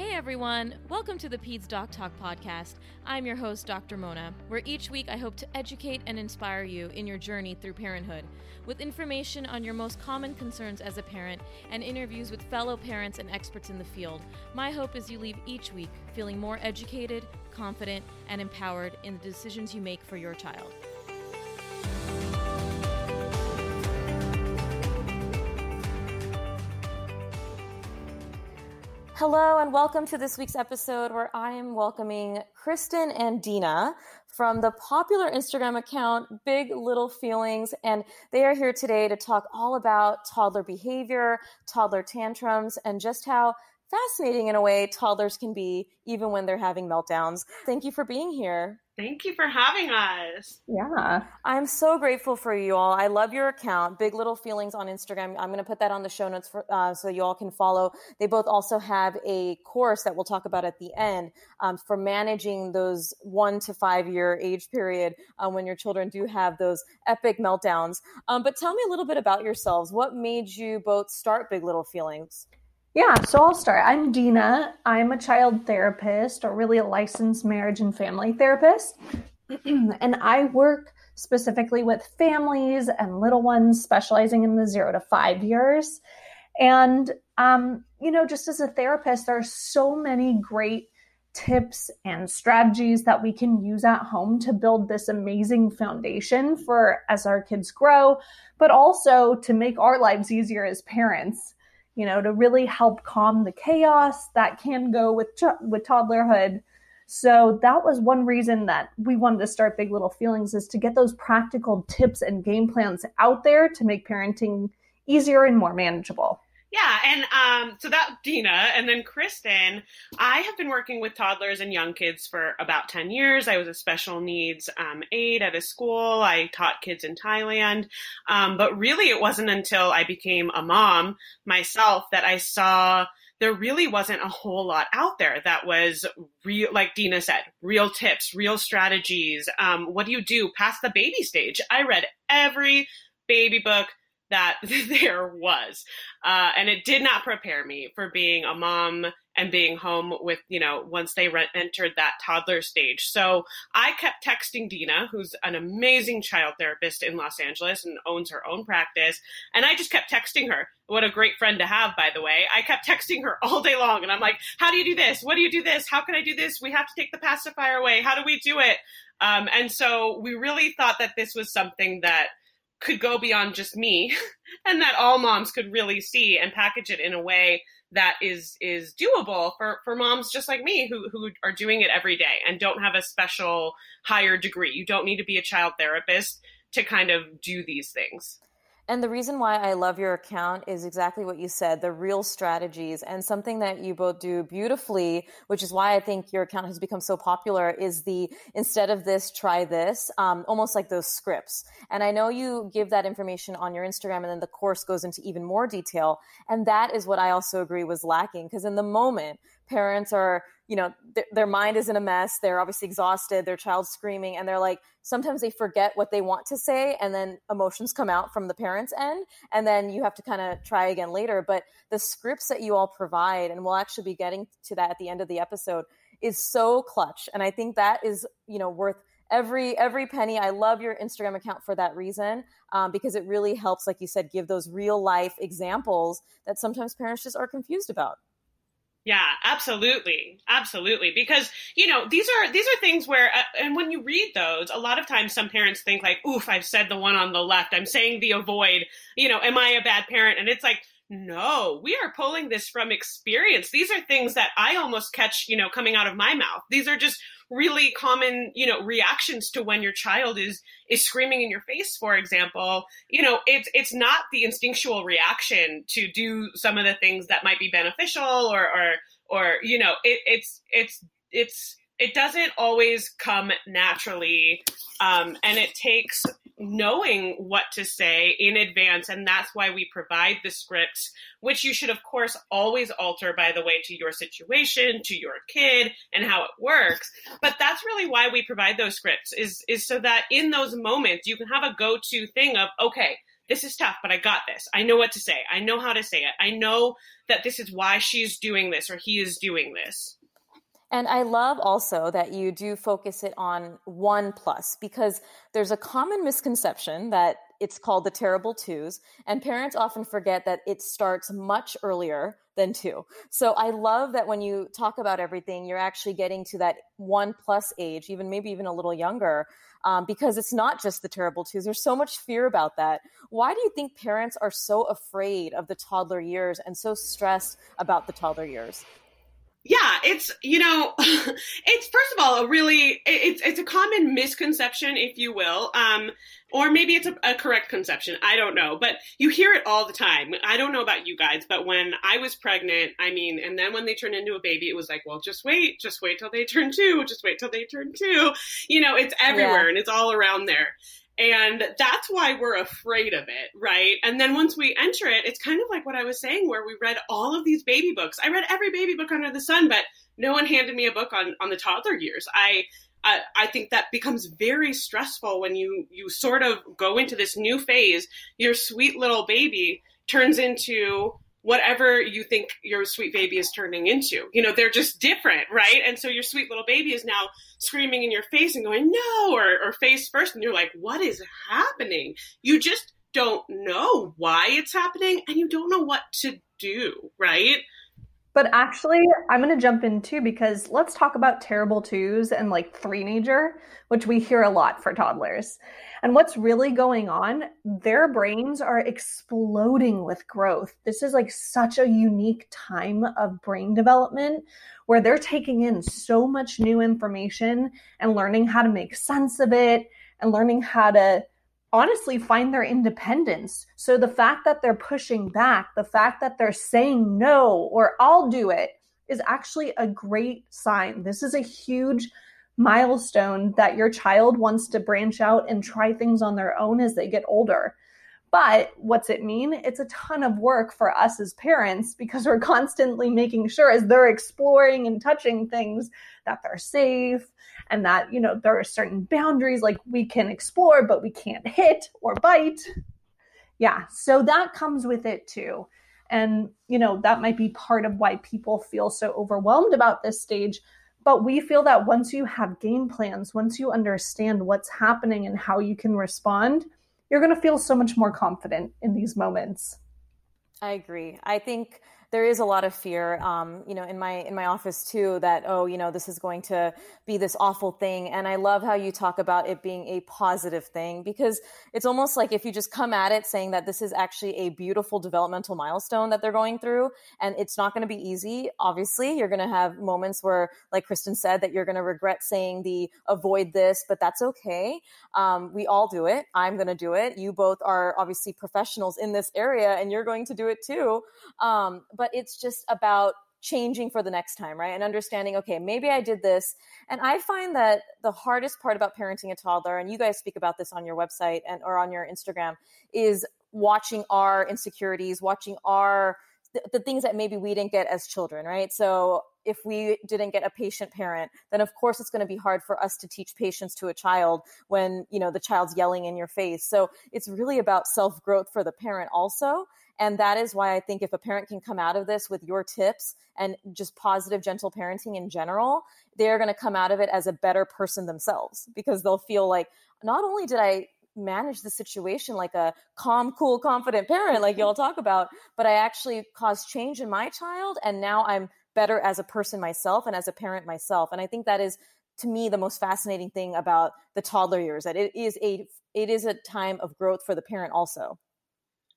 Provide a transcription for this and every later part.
Hey everyone, welcome to the Peds Doc Talk podcast. I'm your host, Dr. Mona, where each week I hope to educate and inspire you in your journey through parenthood with information on your most common concerns as a parent and interviews with fellow parents and experts in the field. My hope is you leave each week feeling more educated, confident, and empowered in the decisions you make for your child. Hello, and welcome to this week's episode where I am welcoming Kristin and Deena from the popular Instagram account Big Little Feelings. And they are here today to talk all about toddler behavior, toddler tantrums, and just how fascinating in a way toddlers can be even when they're having meltdowns. Thank you for being here. Thank you for having us. Yeah. I'm so grateful for you all. I love your account, Big Little Feelings on Instagram. I'm going to put that on the show notes for, uh, so you all can follow. They both also have a course that we'll talk about at the end um, for managing those one to five year age period uh, when your children do have those epic meltdowns. Um, but tell me a little bit about yourselves. What made you both start Big Little Feelings? Yeah, so I'll start. I'm Deena. I'm a child therapist, or really a licensed marriage and family therapist. and I work specifically with families and little ones, specializing in the zero to five years. And, um, you know, just as a therapist, there are so many great tips and strategies that we can use at home to build this amazing foundation for as our kids grow, but also to make our lives easier as parents you know, to really help calm the chaos that can go with with toddlerhood. So that was one reason that we wanted to start Big Little Feelings is to get those practical tips and game plans out there to make parenting easier and more manageable. Yeah, and um, so that Deena, and then Kristin. I have been working with toddlers and young kids for about ten years. I was a special needs um, aide at a school. I taught kids in Thailand, um, but really, it wasn't until I became a mom myself that I saw there really wasn't a whole lot out there that was real, like Deena said, real tips, real strategies. Um, what do you do past the baby stage? I read every baby book that there was. Uh, and it did not prepare me for being a mom and being home with, you know, once they re- entered that toddler stage. So I kept texting Deena, who's an amazing child therapist in Los Angeles and owns her own practice. And I just kept texting her. What a great friend to have, by the way. I kept texting her all day long. And I'm like, how do you do this? What do you do this? How can I do this? We have to take the pacifier away. How do we do it? Um, and so we really thought that this was something that could go beyond just me and that all moms could really see and package it in a way that is is doable for for moms just like me who who are doing it every day and don't have a special higher degree. You don't need to be a child therapist to kind of do these things and the reason why I love your account is exactly what you said the real strategies and something that you both do beautifully, which is why I think your account has become so popular, is the instead of this, try this, um, almost like those scripts. And I know you give that information on your Instagram, and then the course goes into even more detail. And that is what I also agree was lacking because in the moment, parents are you know th- their mind is in a mess they're obviously exhausted their child's screaming and they're like sometimes they forget what they want to say and then emotions come out from the parents end and then you have to kind of try again later but the scripts that you all provide and we'll actually be getting to that at the end of the episode is so clutch and i think that is you know worth every every penny. I love your Instagram account for that reason um, because it really helps, like you said, give those real life examples that sometimes parents just are confused about. Yeah, absolutely. Absolutely. Because, you know, these are these are things where uh, and when you read those, a lot of times some parents think like, "Oof, I've said the one on the left. I'm saying the avoid. You know, am I a bad parent?" And it's like, "No, we are pulling this from experience. These are things that I almost catch, you know, coming out of my mouth. These are just really common you know reactions to when your child is is screaming in your face for example you know it's it's not the instinctual reaction to do some of the things that might be beneficial or or or you know it, it's it's it's it doesn't always come naturally um, and it takes knowing what to say in advance. And that's why we provide the scripts, which you should, of course, always alter, by the way, to your situation, to your kid, and how it works. But that's really why we provide those scripts is, is so that in those moments you can have a go to thing of, okay, this is tough, but I got this. I know what to say. I know how to say it. I know that this is why she's doing this or he is doing this. And I love also that you do focus it on one plus because there's a common misconception that it's called the terrible twos, and parents often forget that it starts much earlier than two. So I love that when you talk about everything, you're actually getting to that one plus age, even maybe even a little younger, um, because it's not just the terrible twos. There's so much fear about that. Why do you think parents are so afraid of the toddler years and so stressed about the toddler years? Yeah it's you know it's first of all a really it's it's a common misconception if you will um or maybe it's a, a, correct conception. I don't know. But you hear it all the time. I don't know about you guys but when i was pregnant i mean and then when they turned into a baby it was like well just wait just wait till they turn two just wait till they turn two. You know it's everywhere yeah. and it's all around there and that's why we're afraid of it, right? And then once we enter it, it's kind of like what I was saying, where we read all of these baby books. I read every baby book under the sun, but no one handed me a book on, on the toddler years. I, I, I think that becomes very stressful when you, you sort of go into this new phase. Your sweet little baby turns into whatever you think your sweet baby is turning into. You know, they're just different, right? And so your sweet little baby is now screaming in your face and going, no, or, or face first. And you're like, what is happening? You just don't know why it's happening and you don't know what to do, right? But actually, I'm going to jump in too because let's talk about terrible twos and like three nager, which we hear a lot for toddlers. And what's really going on, their brains are exploding with growth. This is like such a unique time of brain development where they're taking in so much new information and learning how to make sense of it and learning how to honestly find their independence. So the fact that they're pushing back, the fact that they're saying no or I'll do it is actually a great sign. This is a huge milestone that your child wants to branch out and try things on their own as they get older. But what's it mean? It's a ton of work for us as parents because we're constantly making sure as they're exploring and touching things that they're safe and that, you know, there are certain boundaries like we can explore, but we can't hit or bite. Yeah. So that comes with it too. And, you know, that might be part of why people feel so overwhelmed about this stage but we feel that once you have game plans, once you understand what's happening and how you can respond, you're going to feel so much more confident in these moments. I agree. I think there is a lot of fear, um, you know, in my in my office too. That oh, you know, this is going to be this awful thing. And I love how you talk about it being a positive thing because it's almost like if you just come at it saying that this is actually a beautiful developmental milestone that they're going through, and it's not going to be easy. Obviously, you're going to have moments where, like Kristin said, that you're going to regret saying the avoid this, but that's okay. Um, we all do it. I'm going to do it. You both are obviously professionals in this area, and you're going to do it too. Um, but it's just about changing for the next time, right? And understanding, okay, maybe I did this. And I find that the hardest part about parenting a toddler, and you guys speak about this on your website and or on your Instagram, is watching our insecurities, watching our the, the things that maybe we didn't get as children, right? So if we didn't get a patient parent, then of course it's going to be hard for us to teach patience to a child when, you know, the child's yelling in your face. So it's really about self growth for the parent also And that is why I think if a parent can come out of this with your tips and just positive, gentle parenting in general, they're going to come out of it as a better person themselves because they'll feel like not only did I manage the situation like a calm, cool, confident parent, like y'all talk about, but I actually caused change in my child. And now I'm better as a person myself and as a parent myself. And I think that is to me the most fascinating thing about the toddler years that it is a it is a time of growth for the parent also.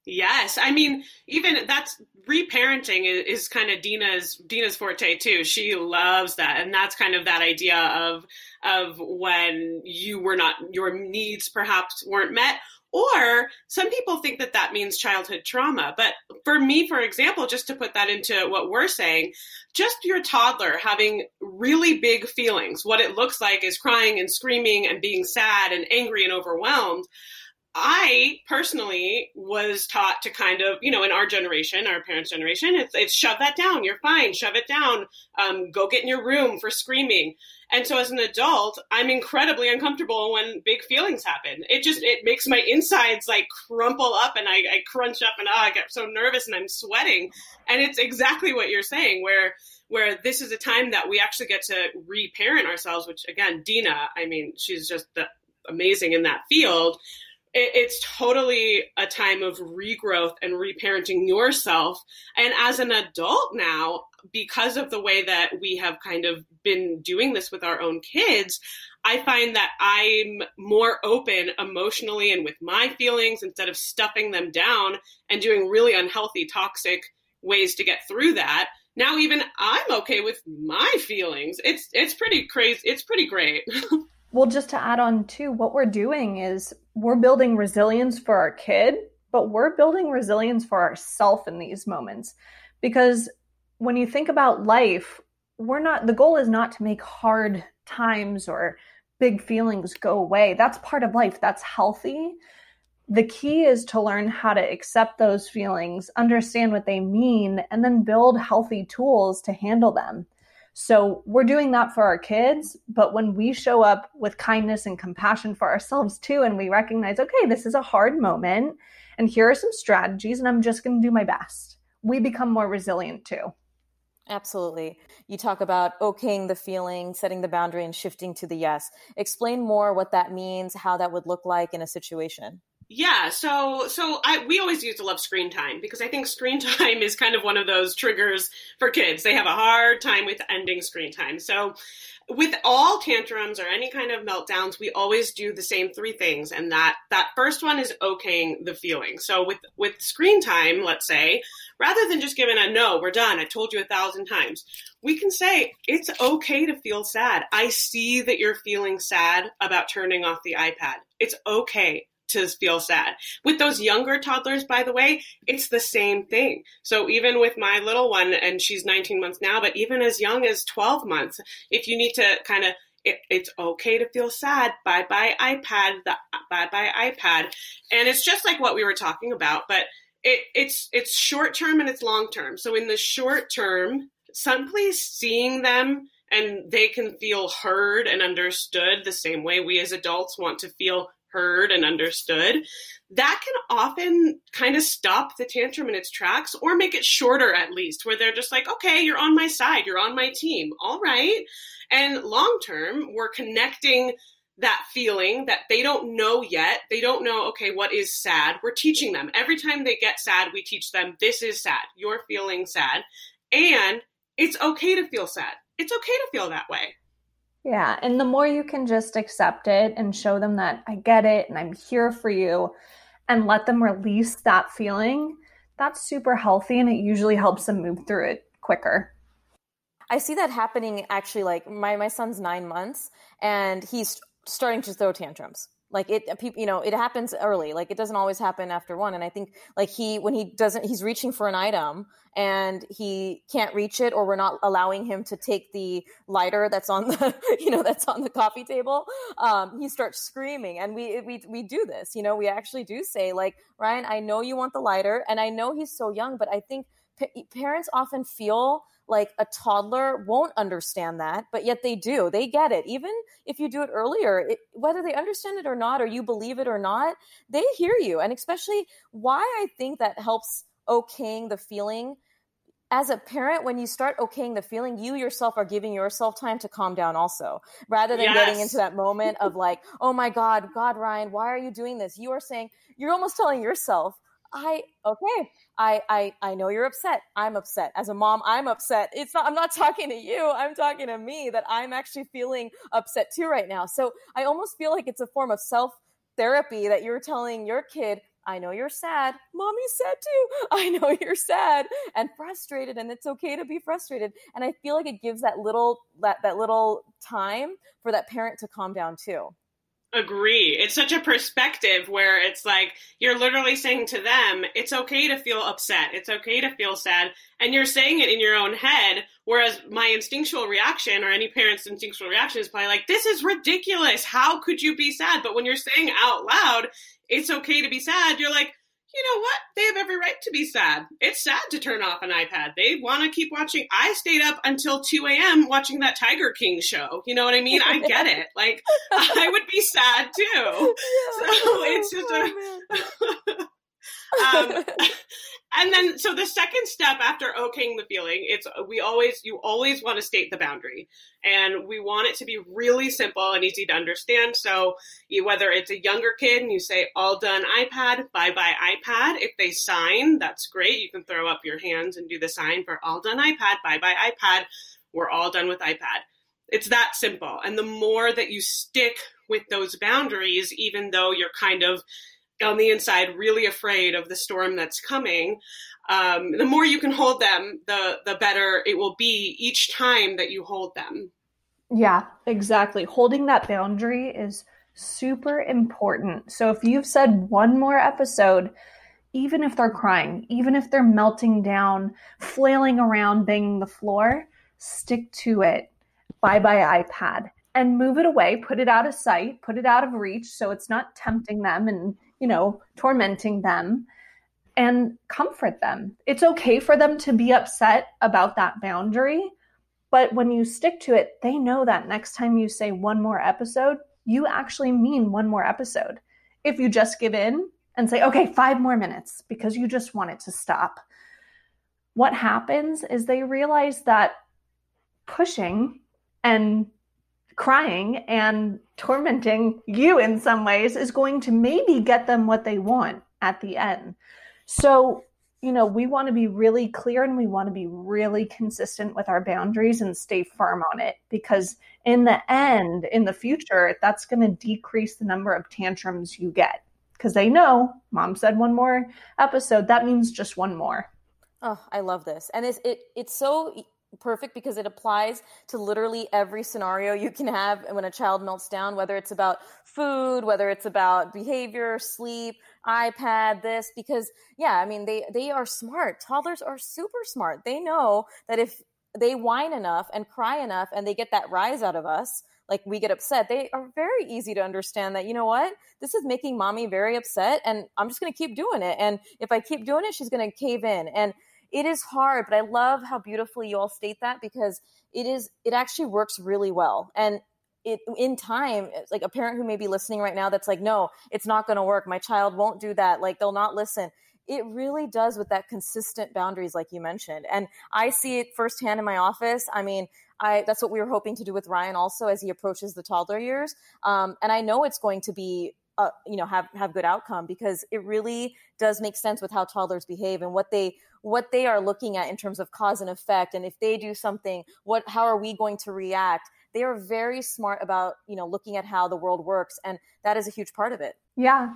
Yes, I mean, even that's reparenting is, is kind of Deena's Deena's forte too. She loves that, and that's kind of that idea of of when you were not your needs perhaps weren't met, or some people think that that means childhood trauma. But for me, for example, just to put that into what we're saying, just your toddler having really big feelings, what it looks like is crying and screaming and being sad and angry and overwhelmed I personally was taught to kind of, you know, in our generation, our parents' generation, it's, it's shove that down. You're fine. Shove it down. Um, go get in your room for screaming. And so as an adult, I'm incredibly uncomfortable when big feelings happen. It just, it makes my insides like crumple up and I, I crunch up and oh, I get so nervous and I'm sweating. And it's exactly what you're saying where, where this is a time that we actually get to reparent ourselves, which again, Deena, I mean, she's just amazing in that field it's totally a time of regrowth and reparenting yourself. And as an adult now, because of the way that we have kind of been doing this with our own kids, I find that I'm more open emotionally and with my feelings instead of stuffing them down and doing really unhealthy, toxic ways to get through that. Now even I'm okay with my feelings. It's it's pretty crazy. It's pretty great. well, just to add on to what we're doing is we're building resilience for our kid, but we're building resilience for ourselves in these moments. Because when you think about life, we're not, the goal is not to make hard times or big feelings go away. That's part of life, that's healthy. The key is to learn how to accept those feelings, understand what they mean, and then build healthy tools to handle them. So we're doing that for our kids. But when we show up with kindness and compassion for ourselves too, and we recognize, okay, this is a hard moment, and here are some strategies, and I'm just going to do my best, we become more resilient too. Absolutely. You talk about okaying the feeling, setting the boundary, and shifting to the yes. Explain more what that means, how that would look like in a situation. Yeah, so so I we always used to love screen time because I think screen time is kind of one of those triggers for kids. They have a hard time with ending screen time. So with all tantrums or any kind of meltdowns, we always do the same three things, and that that first one is okaying the feeling. So with with screen time, let's say, rather than just giving a no, we're done. I told you a thousand times. We can say it's okay to feel sad. I see that you're feeling sad about turning off the iPad. It's okay to feel sad. With those younger toddlers, by the way, it's the same thing. So even with my little one, and she's 19 months now, but even as young as 12 months, if you need to kind of it, it's okay to feel sad. Bye bye iPad. The bye bye iPad. And it's just like what we were talking about, but it, it's it's short term and it's long term. So in the short term, simply seeing them and they can feel heard and understood the same way we as adults want to feel heard and understood, that can often kind of stop the tantrum in its tracks or make it shorter at least, where they're just like, okay, you're on my side, you're on my team, all right. And long term, we're connecting that feeling that they don't know yet. They don't know, okay, what is sad? We're teaching them. Every time they get sad, we teach them, this is sad. You're feeling sad. And it's okay to feel sad. It's okay to feel that way. Yeah. And the more you can just accept it and show them that I get it and I'm here for you and let them release that feeling, that's super healthy and it usually helps them move through it quicker. I see that happening actually like my my son's 9 months and he's starting to throw tantrums like it people you know it happens early like it doesn't always happen after one and i think like he when he doesn't he's reaching for an item and he can't reach it or we're not allowing him to take the lighter that's on the you know that's on the coffee table um, he starts screaming and we we we do this you know we actually do say like ryan i know you want the lighter and i know he's so young but i think p- parents often feel like a toddler won't understand that, but yet they do. They get it. Even if you do it earlier, it, whether they understand it or not, or you believe it or not, they hear you. And especially why I think that helps okaying the feeling as a parent, when you start okaying the feeling, you yourself are giving yourself time to calm down also, rather than yes. getting into that moment of like, oh my God, God, Ryan, why are you doing this? You are saying, you're almost telling yourself, I, okay, I, I, I know you're upset. I'm upset. As a mom, I'm upset. It's not, I'm not talking to you. I'm talking to me that I'm actually feeling upset too right now. So I almost feel like it's a form of self therapy that you're telling your kid, I know you're sad. Mommy's sad too. I know you're sad and frustrated and it's okay to be frustrated. And I feel like it gives that little that that little time for that parent to calm down too. Agree. It's such a perspective where it's like you're literally saying to them, it's okay to feel upset. It's okay to feel sad. And you're saying it in your own head. Whereas my instinctual reaction or any parent's instinctual reaction is probably like, this is ridiculous. How could you be sad? But when you're saying out loud, it's okay to be sad, you're like, you know what? They have every right to be sad. It's sad to turn off an iPad. They want to keep watching. I stayed up until 2 a.m. watching that Tiger King show. You know what I mean? I get it. Like, I would be sad too. So it's just a. um, and then so the second step after okaying the feeling it's we always you always want to state the boundary. And we want it to be really simple and easy to understand. So whether it's a younger kid and you say all done ipad bye bye ipad. If they sign that's great. You can throw up your hands and do the sign for all done ipad bye bye ipad. We're all done with ipad. It's that simple. And the more that you stick with those boundaries even though you're kind of on the inside really afraid of the storm that's coming um, the more you can hold them the the better it will be each time that you hold them. Yeah exactly. Holding that boundary is super important. So if you've said one more episode even if they're crying even if they're melting down flailing around banging the floor stick to it. Bye bye ipad. And move it away, put it out of sight, put it out of reach so it's not tempting them and you know, tormenting them and comfort them. It's okay for them to be upset about that boundary, but when you stick to it, they know that next time you say one more episode, you actually mean one more episode. If you just give in and say, okay, five more minutes because you just want it to stop, what happens is they realize that pushing and crying and tormenting you in some ways is going to maybe get them what they want at the end. So, you know, we want to be really clear and we want to be really consistent with our boundaries and stay firm on it because in the end, in the future, that's going to decrease the number of tantrums you get because they know mom said one more episode. That means just one more. Oh, I love this. And it's, it, it's so perfect because it applies to literally every scenario you can have when a child melts down, whether it's about food, whether it's about behavior, sleep, iPad, this, because yeah, I mean, they, they are smart. Toddlers are super smart. They know that if they whine enough and cry enough and they get that rise out of us, like we get upset, they are very easy to understand that, you know what, this is making mommy very upset and I'm just going to keep doing it. And if I keep doing it, she's going to cave in. And it is hard, but I love how beautifully you all state that because it is it actually works really well. And it in time, like a parent who may be listening right now that's like, no, it's not going to work. My child won't do that. Like they'll not listen. It really does with that consistent boundaries, like you mentioned. And I see it firsthand in my office. I mean, I, that's what we were hoping to do with Ryan also as he approaches the toddler years. Um, and I know it's going to be uh, you know have have good outcome because it really does make sense with how toddlers behave and what they what they are looking at in terms of cause and effect. And if they do something what how are we going to react? They are very smart about you know looking at how the world works and that is a huge part of it. Yeah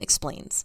Explains.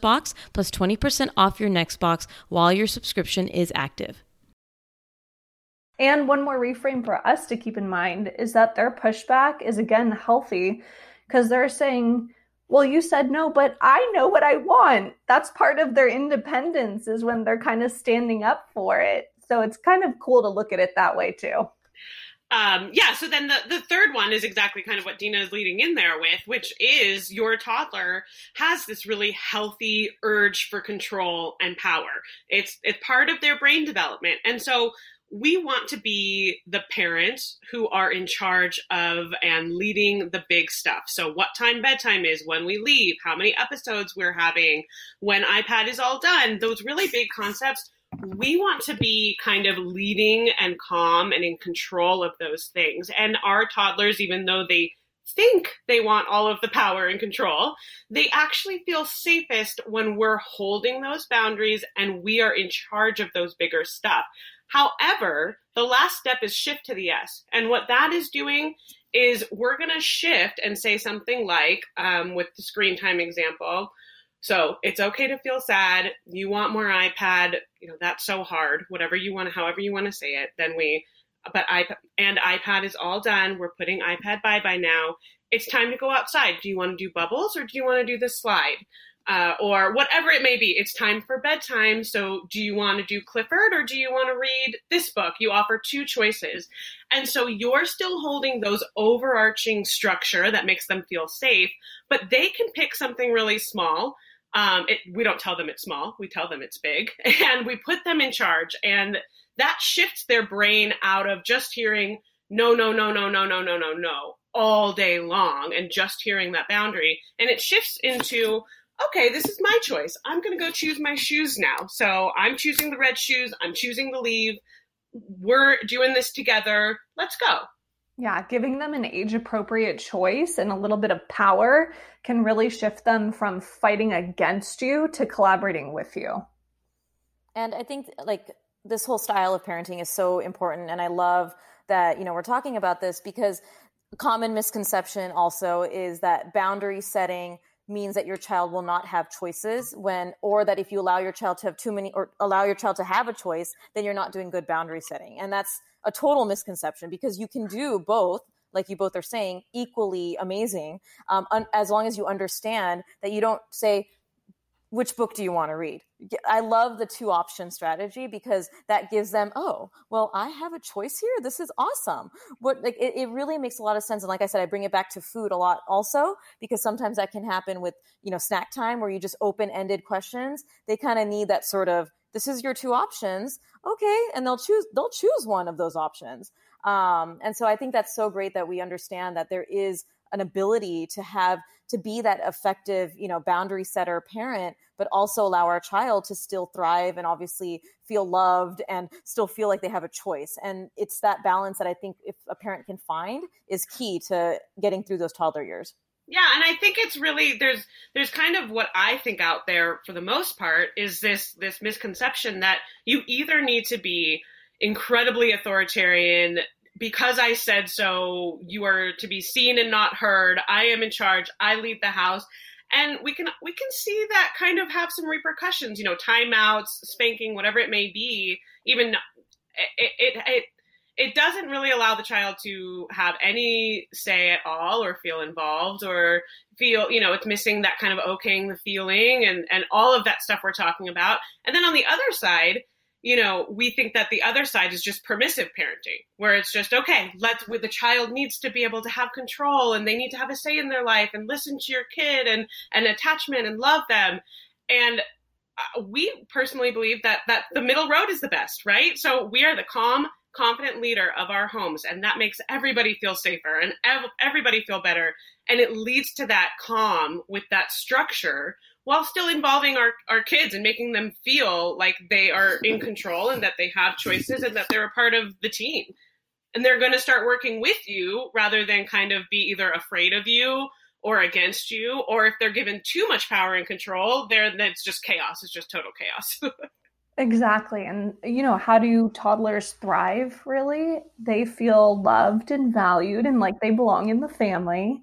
box plus 20% off your next box while your subscription is active. And one more reframe for us to keep in mind is that their pushback is again healthy because they're saying, well, you said no, but I know what I want. That's part of their independence, is when they're kind of standing up for it. So it's kind of cool to look at it that way, too um, yeah, so then the, the third one is exactly kind of what Deena is leading in there with, which is your toddler has this really healthy urge for control and power. It's it's part of their brain development. And so we want to be the parents who are in charge of and leading the big stuff. So, what time bedtime is, when we leave, how many episodes we're having, when iPad is all done, those really big concepts we want to be kind of leading and calm and in control of those things. And our toddlers, even though they think they want all of the power and control, they actually feel safest when we're holding those boundaries and we are in charge of those bigger stuff. However, the last step is shift to the yes. And what that is doing is we're going to shift and say something like, um, with the screen time example, so it's okay to feel sad. You want more iPad, you know, that's so hard. Whatever you want, however you want to say it. Then we, but iPad and iPad is all done. We're putting iPad bye bye now. It's time to go outside. Do you want to do bubbles or do you want to do the slide? Uh, or whatever it may be. It's time for bedtime. So, do you want to do Clifford or do you want to read this book? You offer two choices. And so, you're still holding those overarching structure that makes them feel safe, but they can pick something really small um, it, we don't tell them it's small, we tell them it's big, and we put them in charge. And that shifts their brain out of just hearing no, no, no, no, no, no, no, no, no all day long and just hearing that boundary. And it shifts into, okay, this is my choice. I'm going to go choose my shoes now. So I'm choosing the red shoes, I'm choosing the leave. We're doing this together. Let's go. Yeah, giving them an age appropriate choice and a little bit of power can really shift them from fighting against you to collaborating with you. And I think like this whole style of parenting is so important. And I love that, you know, we're talking about this because common misconception also is that boundary setting means that your child will not have choices when or that if you allow your child to have too many or allow your child to have a choice then you're not doing good boundary setting. And that's a total misconception because you can do both like you both are saying equally amazing um, un- as long as you understand that you don't say which book do you want to read? I love the two option strategy because that gives them, oh, well, I have a choice here. This is awesome. What like it, it really makes a lot of sense. And like I said, I bring it back to food a lot also because sometimes that can happen with you know snack time where you just open ended questions. They kind of need that sort of this is your two options, okay, and they'll choose they'll choose one of those options. Um, and so I think that's so great that we understand that there is an ability to have to be that effective you know boundary setter parent but also allow our child to still thrive and obviously feel loved and still feel like they have a choice. And it's that balance that i think if a parent can find is key to getting through those toddler years. Yeah, and I think it's really there's there's kind of what I think out there for the most part is this this misconception that you either need to be incredibly authoritarian because I said so, you are to be seen and not heard. I am in charge. I lead the house. And we can we can see that kind of have some repercussions, you know, timeouts, spanking, whatever it may be. Even it, it, it it doesn't really allow the child to have any say at all or feel involved or feel you know it's missing that kind of okaying the feeling and and all of that stuff we're talking about and then on the other side you know we think that the other side is just permissive parenting where it's just okay let's with the child needs to be able to have control and they need to have a say in their life and listen to your kid and and attachment and love them. And uh, we personally believe that that the middle road is the best right? So we are the calm confident leader of our homes and that makes everybody feel safer and ev- everybody feel better. And it leads to that calm with that structure while still involving our, our kids and making them feel like they are in control and that they have choices and that they're a part of the team and they're going to start working with you rather than kind of be either afraid of you or against you or if they're given too much power and control there it's just chaos it's just total chaos Exactly. And, you know, how do toddlers thrive really? They feel loved and valued and like they belong in the family.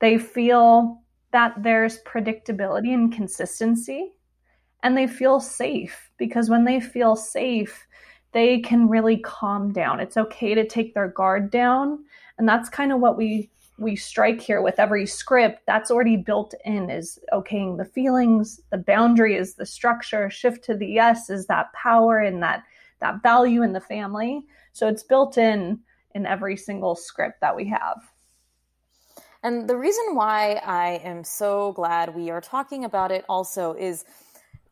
They feel that there's predictability and consistency. And they feel safe because when they feel safe, they can really calm down. It's okay to take their guard down. And that's kind of what we we strike here with every script that's already built in is okaying the feelings the boundary is the structure shift to the yes is that power and that that value in the family so it's built in in every single script that we have and the reason why i am so glad we are talking about it also is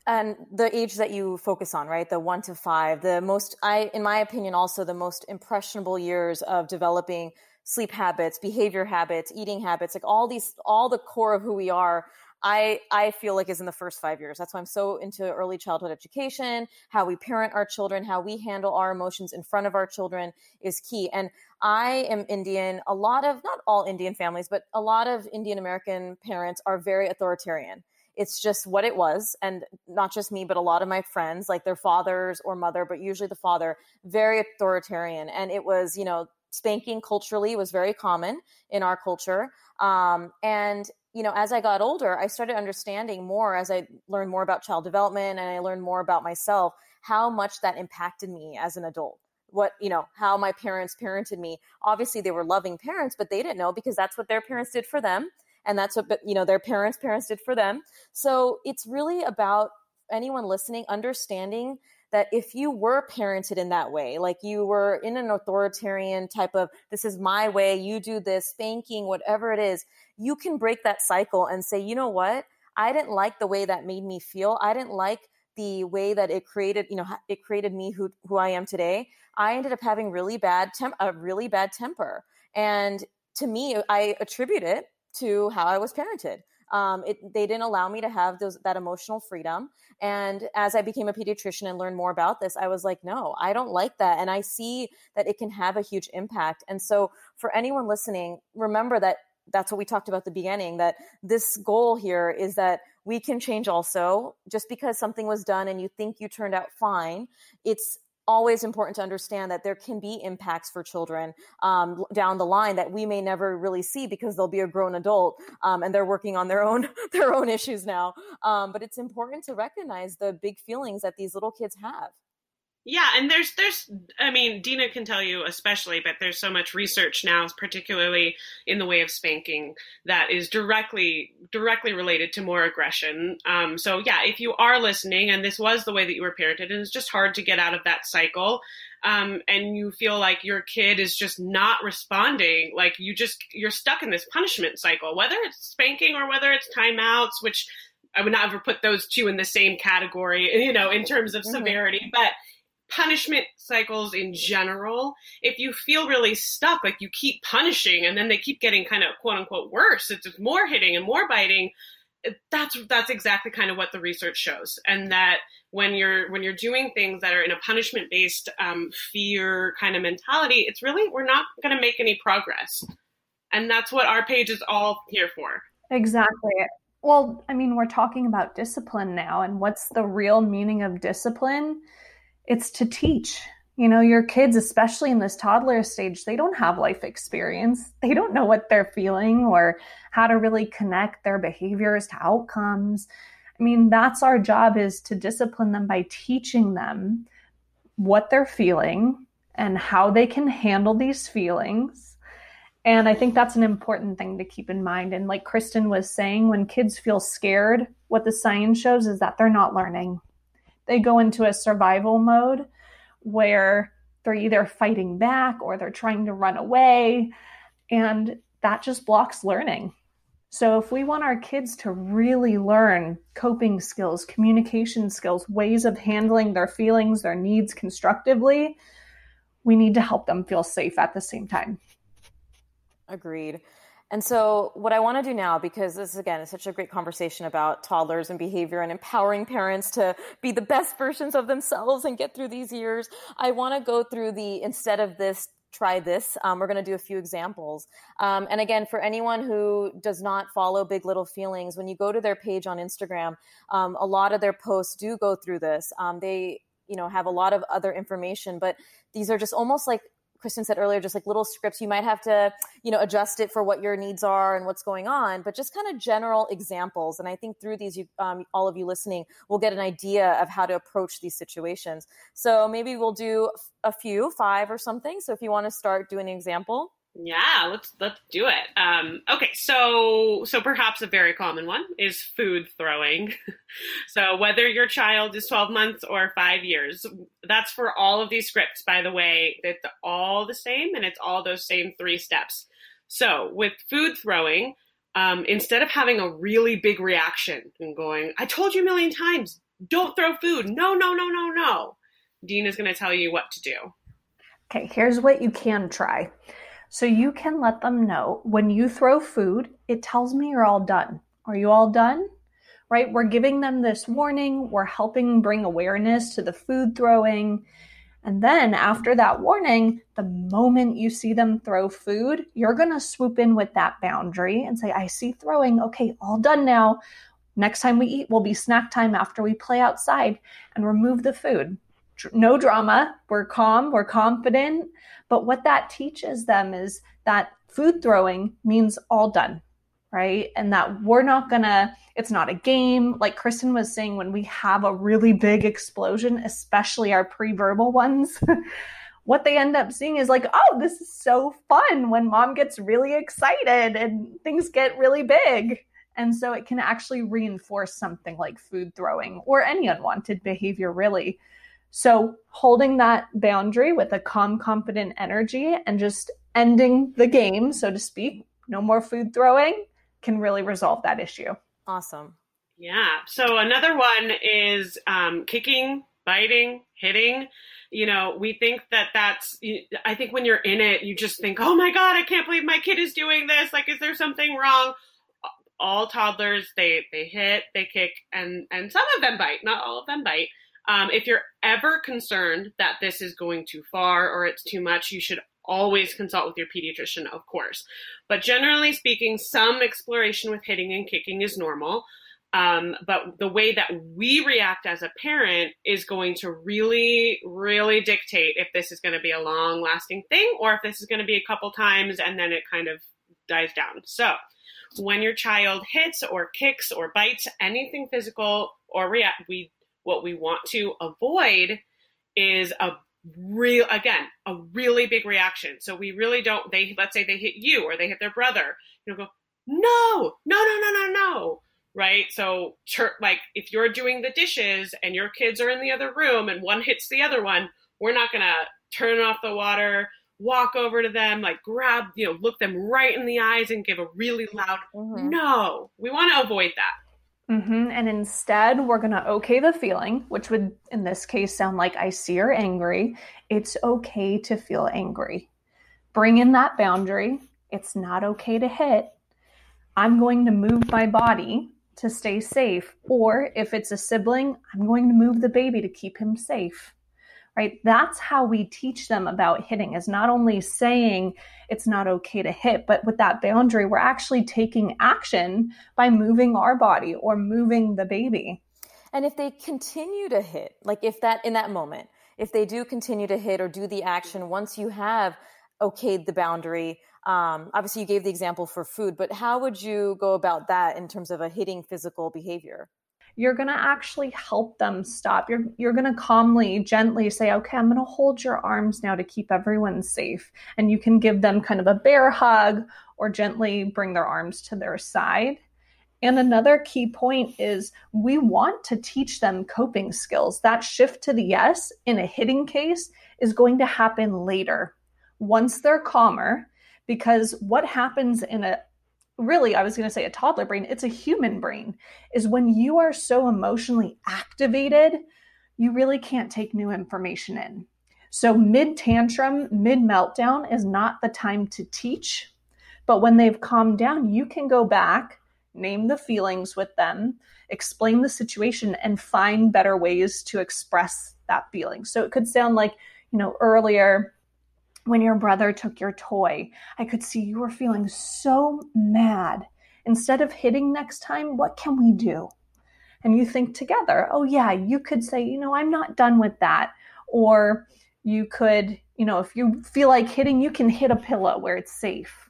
and the age that you focus on right the one to five the most i in my opinion also the most impressionable years of developing sleep habits, behavior habits, eating habits, like all these, all the core of who we are. I, I feel like is in the first five years. That's why I'm so into early childhood education, how we parent our children, how we handle our emotions in front of our children is key. And I am Indian. A lot of, not all Indian families, but a lot of Indian American parents are very authoritarian it's just what it was and not just me but a lot of my friends like their fathers or mother but usually the father very authoritarian and it was you know spanking culturally was very common in our culture. Um, and you know, as I got older, I started understanding more as I learned more about child development and I learned more about myself, how much that impacted me as an adult. What, you know, how my parents parented me. Obviously, they were loving parents, but they didn't know because that's what their parents did for them. And that's what, you know, their parents' parents did for them. So it's really about anyone listening understanding that if you were parented in that way, like you were in an authoritarian type of, this is my way, you do this, spanking, whatever it is, you can break that cycle and say, you know what? I didn't like the way that made me feel. I didn't like the way that it created, you know, it created me who, who I am today. I ended up having really bad, temp- a really bad temper. And to me, I attribute it to how I was parented. Um, it, they didn't allow me to have those that emotional freedom. And as I became a pediatrician and learned more about this, I was like, no, I don't like that. And I see that it can have a huge impact. And so for anyone listening, remember that that's what we talked about at the beginning that this goal here is that we can change also just because something was done and you think you turned out fine it's always important to understand that there can be impacts for children um, down the line that we may never really see because they'll be a grown adult um, and they're working on their own their own issues now. Um, but it's important to recognize the big feelings that these little kids have. Yeah, and there's there's I mean, Deena can tell you especially, but there's so much research now, particularly in the way of spanking, that is directly directly related to more aggression. Um, so yeah, if you are listening, and this was the way that you were parented, and it's just hard to get out of that cycle, um, and you feel like your kid is just not responding, like you just you're stuck in this punishment cycle, whether it's spanking or whether it's timeouts, which I would not ever put those two in the same category, you know, in terms of mm-hmm. severity, but punishment cycles in general, if you feel really stuck, like you keep punishing and then they keep getting kind of quote unquote worse, it's just more hitting and more biting. That's that's exactly kind of what the research shows, and that when you're when you're doing things that are in a punishment based um, fear kind of mentality, it's really we're not going to make any progress. And that's what our page is all here for. Exactly. Well, I mean, we're talking about discipline now, and what's the real meaning of discipline? It's to teach. You know, your kids, especially in this toddler stage, they don't have life experience. They don't know what they're feeling or how to really connect their behaviors to outcomes. I mean, that's our job is to discipline them by teaching them what they're feeling and how they can handle these feelings and I think that's an important thing to keep in mind. And like Kristin was saying, when kids feel scared, what the science shows is that they're not learning. They go into a survival mode where they're either fighting back or they're trying to run away. And that just blocks learning. So, if we want our kids to really learn coping skills, communication skills, ways of handling their feelings, their needs constructively, we need to help them feel safe at the same time. Agreed. And so, what I want to do now, because this again is such a great conversation about toddlers and behavior and empowering parents to be the best versions of themselves and get through these years, I want to go through the instead of this, try this. Um, we're going to do a few examples. Um, and again, for anyone who does not follow Big Little Feelings, when you go to their page on Instagram, um, a lot of their posts do go through this. Um, they you know have a lot of other information but these are just almost like Kristin said earlier, just like little scripts, you might have to, you know, adjust it for what your needs are and what's going on, but just kind of general examples. And I think through these, you, um, all of you listening will get an idea of how to approach these situations. So maybe we'll do a few, five or something. So if you want to start doing an example. Yeah, let's let's do it. Um, okay, so so perhaps a very common one is food throwing. so whether your child is 12 months or five years, that's for all of these scripts. By the way, it's all the same, and it's all those same three steps. So with food throwing, um, instead of having a really big reaction and going, "I told you a million times, don't throw food," no, no, no, no, no. Deena is going to tell you what to do. Okay, here's what you can try. So you can let them know when you throw food, it tells me you're all done. Are you all done? Right? We're giving them this warning. We're helping bring awareness to the food throwing. And then after that warning, the moment you see them throw food, you're going to swoop in with that boundary and say, I see throwing. Okay, all done now. Next time we eat will be snack time after we play outside and remove the food. No drama. We're calm. We're confident. But what that teaches them is that food throwing means all done, right? And that we're not gonna, it's not a game. Like Kristin was saying, when we have a really big explosion, especially our pre verbal ones, what they end up seeing is like, oh, this is so fun when mom gets really excited and things get really big. And so it can actually reinforce something like food throwing or any unwanted behavior, really. So holding that boundary with a calm, confident energy and just ending the game, so to speak, no more food throwing can really resolve that issue. Awesome. Yeah. So another one is um, kicking, biting, hitting. You know, we think that that's, I think when you're in it, you just think, oh my God, I can't believe my kid is doing this. Like, is there something wrong? All toddlers, they, they hit, they kick, and, and some of them bite, not all of them bite. Um, if you're ever concerned that this is going too far or it's too much, you should always consult with your pediatrician, of course. But generally speaking, some exploration with hitting and kicking is normal. Um, but the way that we react as a parent is going to really, really dictate if this is going to be a long lasting thing or if this is going to be a couple times and then it kind of dies down. So, when your child hits or kicks or bites anything physical or react, we what we want to avoid is a real again a really big reaction. So we really don't they let's say they hit you or they hit their brother you know go no no no no no no right? So like if you're doing the dishes and your kids are in the other room and one hits the other one we're not gonna turn off the water walk over to them like grab you know look them right in the eyes and give a really loud mm-hmm. no. We want to avoid that Mm-hmm. And instead, we're going to okay the feeling, which would in this case sound like I see you're angry. It's okay to feel angry. Bring in that boundary. It's not okay to hit. I'm going to move my body to stay safe. Or if it's a sibling, I'm going to move the baby to keep him safe. Right? That's how we teach them about hitting is not only saying it's not okay to hit, but with that boundary, we're actually taking action by moving our body or moving the baby. And if they continue to hit, like if that in that moment, if they do continue to hit or do the action once you have okayed the boundary, um, obviously you gave the example for food, but how would you go about that in terms of a hitting physical behavior? You're going to actually help them stop. You're, you're going to calmly, gently say, okay, I'm going to hold your arms now to keep everyone safe. And you can give them kind of a bear hug or gently bring their arms to their side. And another key point is we want to teach them coping skills. That shift to the yes in a hitting case is going to happen later once they're calmer, because what happens in a really, I was going to say a toddler brain, it's a human brain, is when you are so emotionally activated, you really can't take new information in. So, mid tantrum, mid meltdown is not the time to teach. But when they've calmed down, you can go back name the feelings with them, explain the situation, and find better ways to express that feeling. So it could sound like, you know, earlier when your brother took your toy, I could see you were feeling so mad. Instead of hitting next time, what can we do? And you think together, oh, yeah, you could say, you know, I'm not done with that. Or you could, you know, if you feel like hitting, you can hit a pillow where it's safe.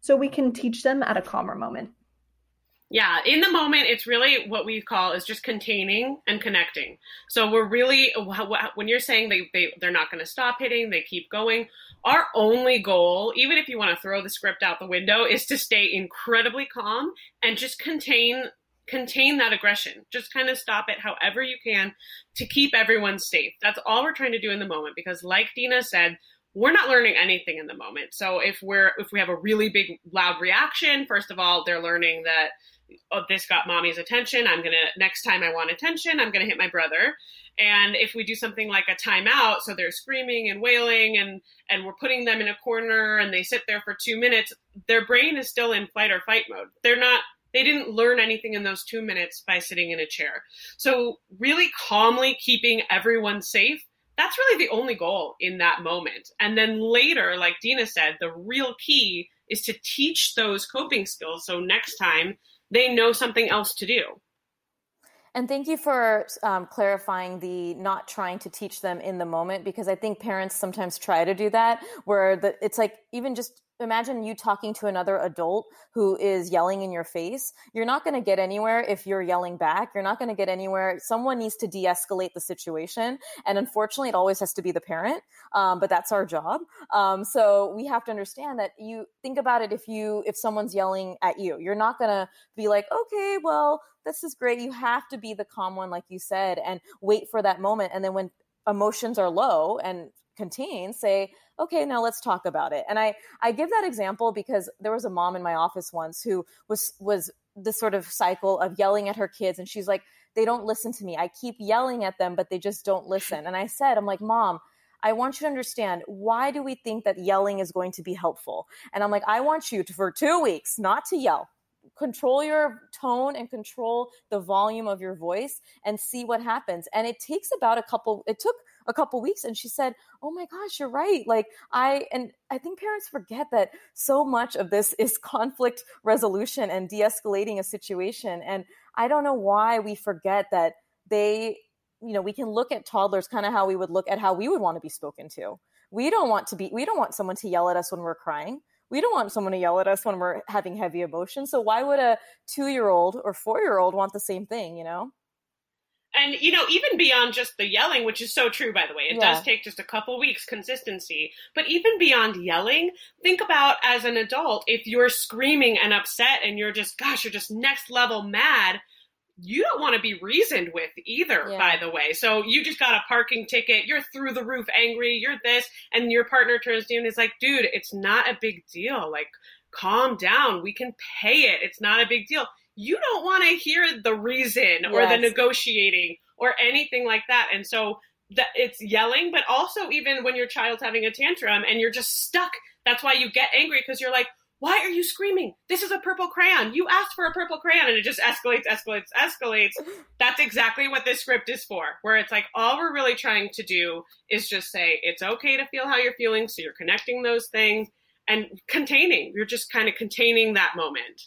So we can teach them at a calmer moment. Yeah, in the moment, it's really what we call is just containing and connecting. So we're really when you're saying they, they they're not going to stop hitting, they keep going. Our only goal, even if you want to throw the script out the window, is to stay incredibly calm and just contain contain that aggression. Just kind of stop it however you can to keep everyone safe. That's all we're trying to do in the moment because, like Deena said, we're not learning anything in the moment. So if we're if we have a really big loud reaction, first of all, they're learning that oh, this got mommy's attention. I'm gonna next time I want attention, I'm gonna hit my brother. And if we do something like a timeout, so they're screaming and wailing and and we're putting them in a corner and they sit there for two minutes, their brain is still in flight or fight mode. They're not they didn't learn anything in those two minutes by sitting in a chair. So really calmly keeping everyone safe that's really the only goal in that moment. And then later, like Deena said, the real key is to teach those coping skills. So next time they know something else to do. And thank you for um, clarifying the not trying to teach them in the moment because I think parents sometimes try to do that where the, it's like even just imagine you talking to another adult who is yelling in your face. You're not going to get anywhere if you're yelling back. You're not going to get anywhere. Someone needs to de escalate the situation. And unfortunately, it always has to be the parent, um, but that's our job. Um, so we have to understand that you think about it if you, if someone's yelling at you, you're not going to be like, okay, well, this is great. You have to be the calm one, like you said, and wait for that moment. And then when emotions are low and contain say okay now let's talk about it and i i give that example because there was a mom in my office once who was was this sort of cycle of yelling at her kids and she's like they don't listen to me i keep yelling at them but they just don't listen and i said i'm like mom I want you to understand why do we think that yelling is going to be helpful? And I'm like, I want you to, for two weeks, not to yell, control your tone and control the volume of your voice and see what happens. And it takes about a couple, it took a couple weeks and she said, "Oh my gosh, you're right." Like I and I think parents forget that so much of this is conflict resolution and de-escalating a situation and I don't know why we forget that they you know, we can look at toddlers kind of how we would look at how we would want to be spoken to. We don't want to be we don't want someone to yell at us when we're crying we don't want someone to yell at us when we're having heavy emotions. So why would a two year old or four year old want the same thing, you know? And you know even beyond just the yelling which is so true by the way it yeah. does take just a couple weeks consistency but even beyond yelling think about as an adult if you're screaming and upset and you're just gosh you're just next level mad you don't want to be reasoned with either yeah. by the way. So you just got a parking ticket you're through the roof angry you're this and your partner turns to you and is like dude it's not a big deal. Like calm down. We can pay it. It's not a big deal you don't want to hear the reason or the negotiating or anything like that. And so that it's yelling, but also even when your child's having a tantrum and you're just stuck. That's why you get angry because you're like, why are you screaming? This is a purple crayon. You asked for a purple crayon. And it just escalates, escalates, escalates. That's exactly what this script is for, where it's like all we're really trying to do is just say it's okay to feel how you're feeling. So you're connecting those things and containing. You're just kind of containing that moment.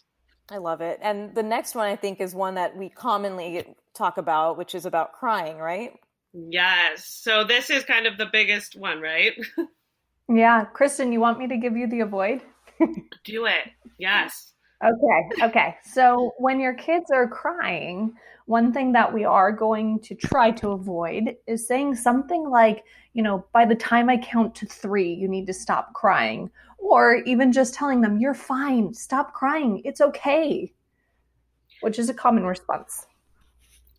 I love it. And the next one I think is one that we commonly talk about, which is about crying, right? Yes. So this is kind of the biggest one, right? yeah. Kristin, you want me to give you the avoid? Do it. Yes. Okay. Okay. So when your kids are crying, one thing that we are going to try to avoid is saying something like, you know, by the time I count to three, you need to stop crying. Or even just telling them, you're fine, stop crying, it's okay, which is a common response.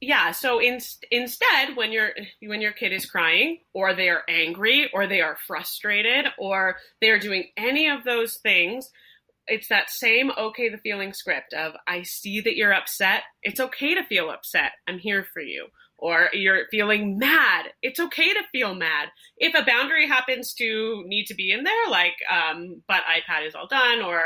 Yeah so in, instead when your when your kid is crying or they are angry or they are frustrated or they are doing any of those things it's that same okay the feeling script of i see that you're upset. It's okay to feel upset. I'm here for you or you're feeling mad it's okay to feel mad if a boundary happens to need to be in there like um, but ipad is all done or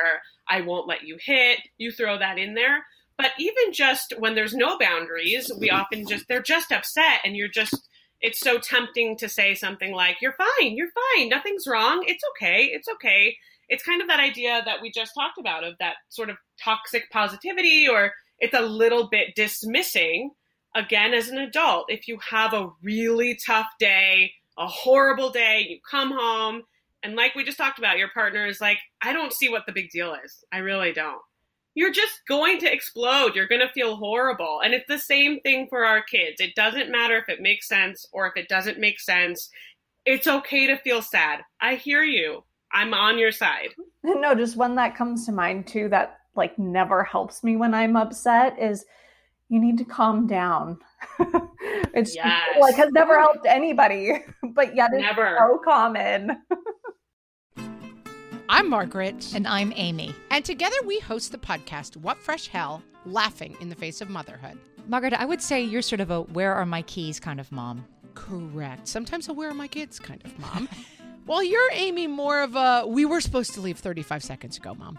i won't let you hit you throw that in there but even just when there's no boundaries, we often just, they're just upset and you're just, it's so tempting to say something like, you're fine, you're fine, nothing's wrong, it's okay, it's okay. It's kind of that idea that we just talked about of that sort of toxic positivity, or it's a little bit dismissing, again, as an adult. If you have a really tough day, a horrible day, you come home, and like we just talked about, your partner is like, I don't see what the big deal is. I really don't you're just going to explode. You're going to feel horrible. And it's the same thing for our kids. It doesn't matter if it makes sense or if it doesn't make sense. It's okay to feel sad. I hear you. I'm on your side. No, just one that comes to mind too that like never helps me when I'm upset is you need to calm down. it's yes. like has never helped anybody, but yet it's never. so common. I'm Margaret. And I'm Amy. And together we host the podcast, What Fresh Hell Laughing in the Face of Motherhood. Margaret, I would say you're sort of a where are my keys kind of mom. Correct. Sometimes a where are my kids kind of mom. Well, you're Amy more of a we were supposed to leave 35 seconds ago, mom.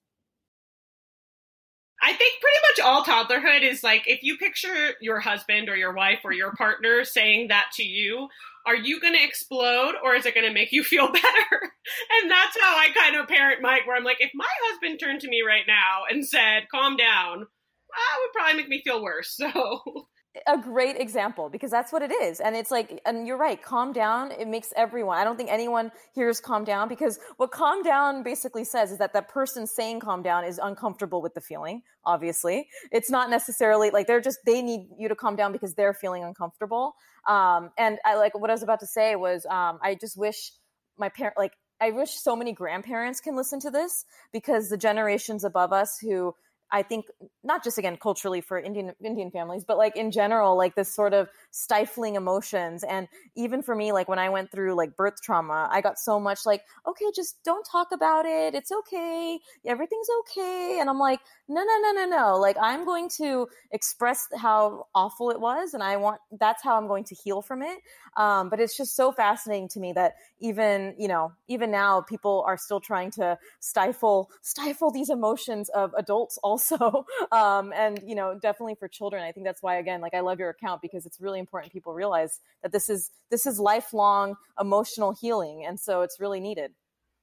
I think pretty much all toddlerhood is like if you picture your husband or your wife or your partner saying that to you, are you going to explode or is it going to make you feel better? and that's how I kind of parent Mike, where I'm like, if my husband turned to me right now and said, calm down, that would probably make me feel worse. So a great example because that's what it is. And it's like and you're right calm down it makes everyone i don't think anyone hears calm down because what calm down basically says is that the person saying calm down is uncomfortable with the feeling obviously. It's not necessarily like they're just they need you to calm down because they're feeling uncomfortable. Um and i like what i was about to say was um i just wish my parent like i wish so many grandparents can listen to this because the generations above us who I think not just again culturally for Indian Indian families, but like in general, like this sort of stifling emotions. And even for me, like when I went through like birth trauma, I got so much like, okay, just don't talk about it. It's okay. Everything's okay. And I'm like, no, no, no, no, no. Like I'm going to express how awful it was, and I want that's how I'm going to heal from it. Um, but it's just so fascinating to me that even you know even now people are still trying to stifle stifle these emotions of adults also um, and you know definitely for children i think that's why again like i love your account because it's really important people realize that this is this is lifelong emotional healing and so it's really needed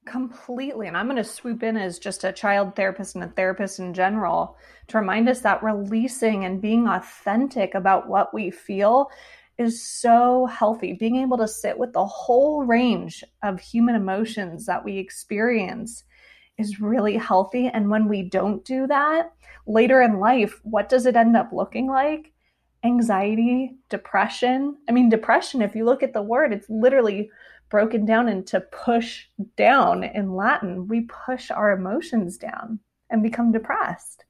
completely and i'm going to swoop in as just a child therapist and a therapist in general to remind us that releasing and being authentic about what we feel is so healthy. Being able to sit with the whole range of human emotions that we experience is really healthy. And when we don't do that later in life, what does it end up looking like? Anxiety, depression. I mean, depression, if you look at the word, it's literally broken down into push down in Latin. We push our emotions down and become depressed.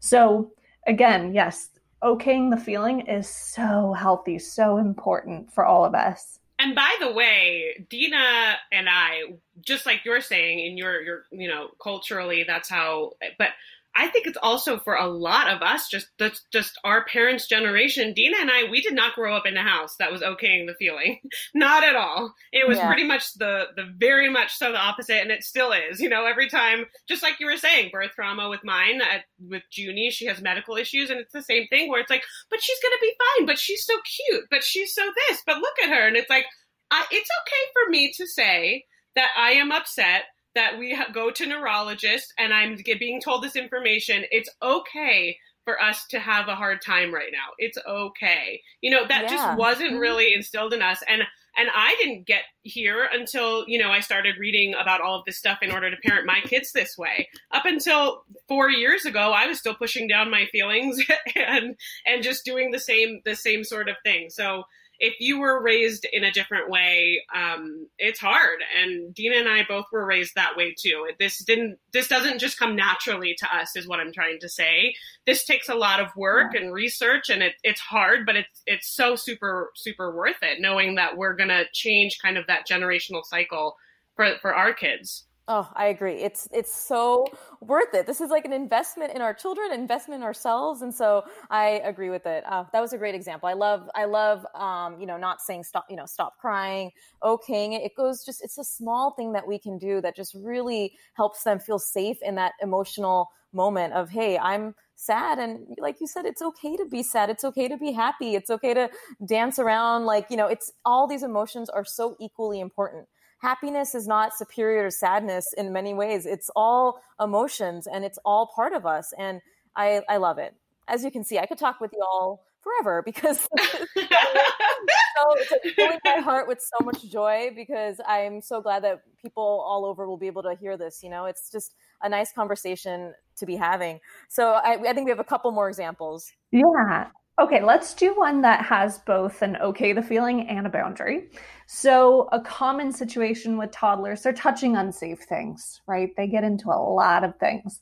So, again, yes, okaying the feeling is so healthy, so important for all of us. And by the way, Deena and I, just like you're saying in your your you know culturally, that's how. But I think it's also for a lot of us, just that's just our parents' generation. Deena and I, we did not grow up in a house that was okaying the feeling, not at all. It was yeah. pretty much the the very much so the opposite, and it still is. You know, every time, just like you were saying, birth trauma with mine, at, with Junie, she has medical issues, and it's the same thing where it's like, but she's gonna be fine, but she's so cute, but she's so this, but look at her, and it's like, I, it's okay for me to say that I am upset that we go to neurologists and I'm being told this information, it's okay for us to have a hard time right now. It's okay. You know, that yeah. just wasn't mm-hmm. really instilled in us and and I didn't get here until, you know, I started reading about all of this stuff in order to parent my kids this way. Up until 4 years ago, I was still pushing down my feelings and and just doing the same the same sort of thing. So if you were raised in a different way, um, it's hard. And Deena and I both were raised that way too. This didn't, this doesn't just come naturally to us, is what I'm trying to say. This takes a lot of work yeah. and research, and it, it's hard, but it's it's so super super worth it. Knowing that we're gonna change kind of that generational cycle for for our kids. Oh, I agree. It's it's so worth it. This is like an investment in our children, investment in ourselves, and so I agree with it. Uh, that was a great example. I love I love um, you know not saying stop you know stop crying, okaying it. It goes just it's a small thing that we can do that just really helps them feel safe in that emotional moment of hey I'm sad and like you said it's okay to be sad it's okay to be happy it's okay to dance around like you know it's all these emotions are so equally important happiness is not superior to sadness in many ways. It's all emotions and it's all part of us. And I, I love it. As you can see, I could talk with you all forever because so it's like filling my heart with so much joy because I'm so glad that people all over will be able to hear this. You know, it's just a nice conversation to be having. So I, I think we have a couple more examples. Yeah. Okay, let's do one that has both an okay the feeling and a boundary. So, a common situation with toddlers, they're touching unsafe things, right? They get into a lot of things.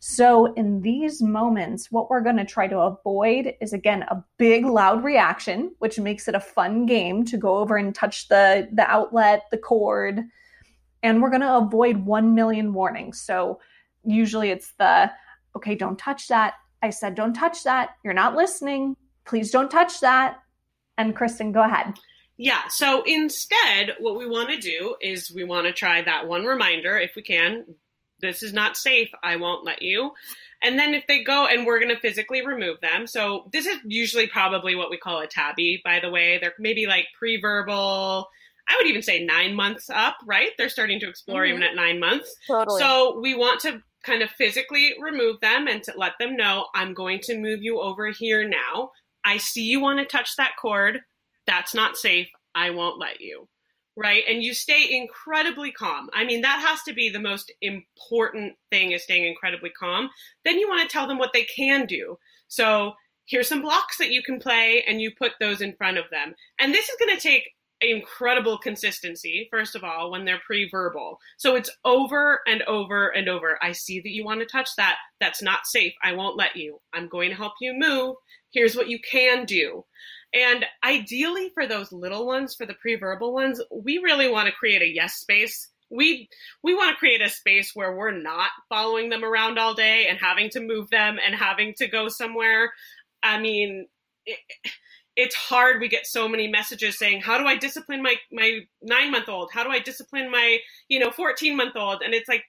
So, in these moments, what we're going to try to avoid is again a big loud reaction, which makes it a fun game to go over and touch the the outlet, the cord, and we're going to avoid 1 million warnings. So, usually it's the okay, don't touch that I said, don't touch that. You're not listening. Please don't touch that. And Kristin, go ahead. Yeah. So instead, what we want to do is we want to try that one reminder if we can. This is not safe. I won't let you. And then if they go and we're going to physically remove them. So this is usually probably what we call a tabby, by the way. They're maybe like pre verbal. I would even say nine months up, right? They're starting to explore mm-hmm. even at nine months. Totally. So we want to kind of physically remove them and to let them know I'm going to move you over here now. I see you want to touch that cord. That's not safe. I won't let you. Right. And you stay incredibly calm. I mean, that has to be the most important thing is staying incredibly calm. Then you want to tell them what they can do. So here's some blocks that you can play and you put those in front of them. And this is going to take incredible consistency, first of all, when they're pre verbal. So it's over and over and over. I see that you want to touch that. That's not safe. I won't let you. I'm going to help you move. Here's what you can do. And ideally, for those little ones, for the pre verbal ones, we really want to create a yes space. We we want to create a space where we're not following them around all day and having to move them and having to go somewhere. I mean, it, it's hard. We get so many messages saying, "How do I discipline my my nine month old? How do I discipline my you know fourteen month old?" And it's like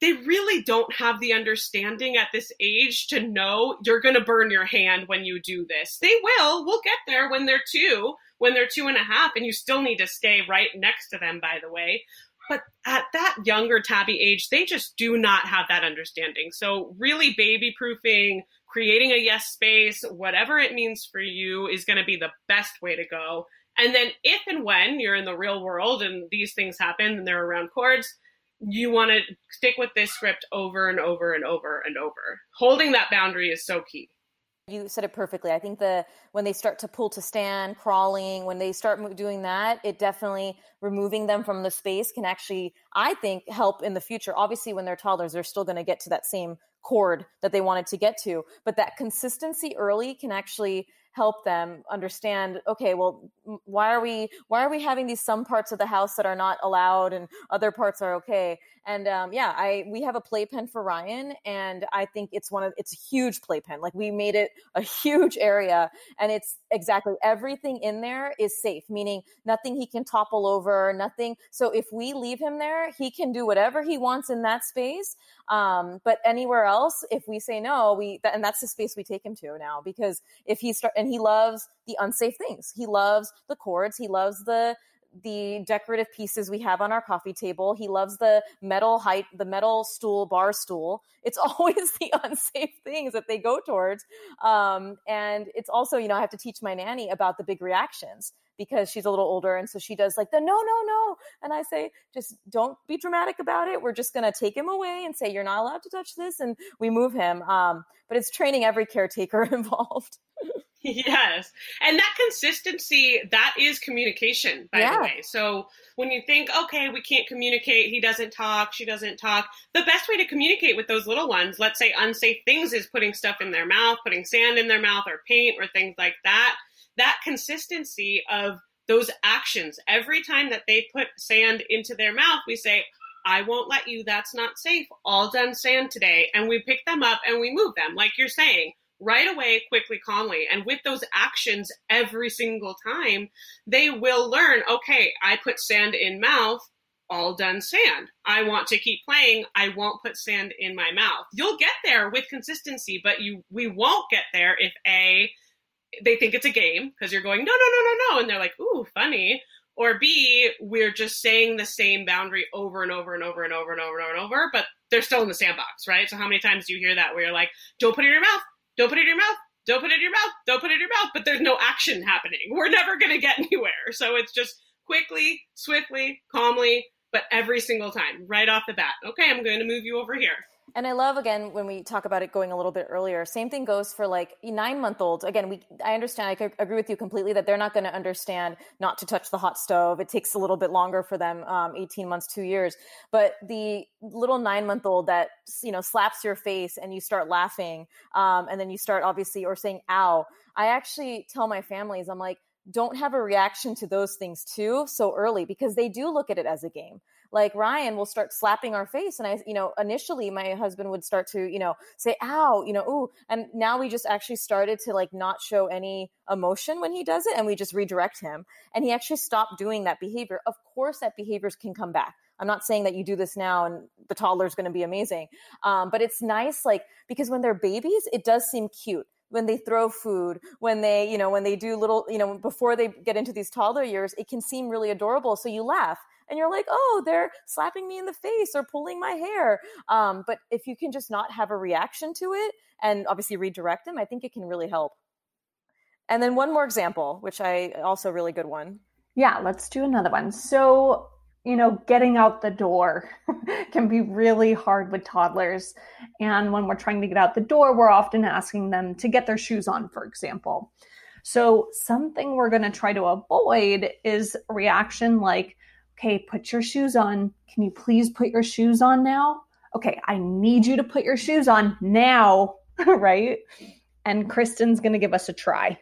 they really don't have the understanding at this age to know you're going to burn your hand when you do this. They will. We'll get there when they're two, when they're two and a half, and you still need to stay right next to them. By the way. But at that younger tabby age, they just do not have that understanding. So, really, baby proofing, creating a yes space, whatever it means for you, is going to be the best way to go. And then, if and when you're in the real world and these things happen and they're around cords, you want to stick with this script over and over and over and over. Holding that boundary is so key. You said it perfectly. I think the when they start to pull to stand, crawling, when they start doing that, it definitely removing them from the space can actually, I think, help in the future. Obviously, when they're toddlers, they're still going to get to that same cord that they wanted to get to, but that consistency early can actually help them understand okay well why are we why are we having these some parts of the house that are not allowed and other parts are okay? And um, yeah i we have a playpen for ryan and i think it's one of it's a huge playpen. Like we made it a huge area and it's exactly everything in there is safe meaning nothing he can topple over nothing so if we leave him there he can do whatever he wants in that space um, but anywhere else if we say no we and that's the space we take him to now because if he start and he loves the unsafe things. He loves the cords. He loves the the decorative pieces we have on our coffee table. He loves the metal height, the metal stool, bar stool. It's always the unsafe things that they go towards. Um, and it's also, you know, I have to teach my nanny about the big reactions because she's a little older. And so she does like the no, no, no. And I say, just don't be dramatic about it. We're just going to take him away and say, you're not allowed to touch this. And we move him. Um, but it's training every caretaker involved. yes. And that consistency, that is communication, by yeah. the way. So when you think, okay, we can't communicate, he doesn't talk, she doesn't talk, the best way to communicate with those little ones, let's say unsafe things, is putting stuff in their mouth, putting sand in their mouth or paint or things like that that consistency of those actions. Every time that they put sand into their mouth, we say, I won't let you. That's not safe. All done sand today. And we pick them up and we move them, like you're saying, right away, quickly, calmly. And with those actions every single time, they will learn okay, I put sand in mouth. All done sand. I want to keep playing. I won't put sand in my mouth. You'll get there with consistency, but you we won't get there if A, they think it's a game because you're going no no no no no and they're like ooh funny. Or b we're just saying the same boundary over and over and over and over and over and over and over but they're still in the sandbox right? So how many times do you hear that where you're like don't put it in your mouth. Don't put it in your mouth. Don't put it in your mouth. Don't put it in your mouth. But there's no action happening. We're never to get anywhere. So it's just quickly swiftly calmly but every single time right off the bat. Okay i'm going to move you over here and I love again when we talk about it going a little bit earlier. Same thing goes for like nine month olds. Again, we I understand. I agree with you completely that they're not going to understand not to touch the hot stove. It takes a little bit longer for them, um, eighteen months, two years. But the little nine month old that you know slaps your face and you start laughing, um, and then you start obviously or saying "ow." I actually tell my families, I'm like, don't have a reaction to those things too so early because they do look at it as a game like Ryan will start slapping our face. And I, you know, initially my husband would start to, you know, say, ow, you know, ooh. And now we just actually started to like not show any emotion when he does it and we just redirect him. And he actually stopped doing that behavior. Of course, that behaviors can come back. I'm not saying that you do this now and the toddler is going to be amazing. Um, but it's nice, like, because when they're babies, it does seem cute when they throw food, when they, you know, when they do little, you know, before they get into these toddler years, it can seem really adorable. So you laugh and you're like, oh, they're slapping me in the face or pulling my hair. Um, but if you can just not have a reaction to it and obviously redirect them, I think it can really help. And then one more example, which I also really good one. Yeah, let's do another one. So, you know, getting out the door can be really hard with toddlers. And when we're trying to get out the door, we're often asking them to get their shoes on, for example. So, something we're going to try to avoid is reaction like, okay, put your shoes on. Can you please put your shoes on now? Okay, I need you to put your shoes on now, right? And Kristin's going to give us a try.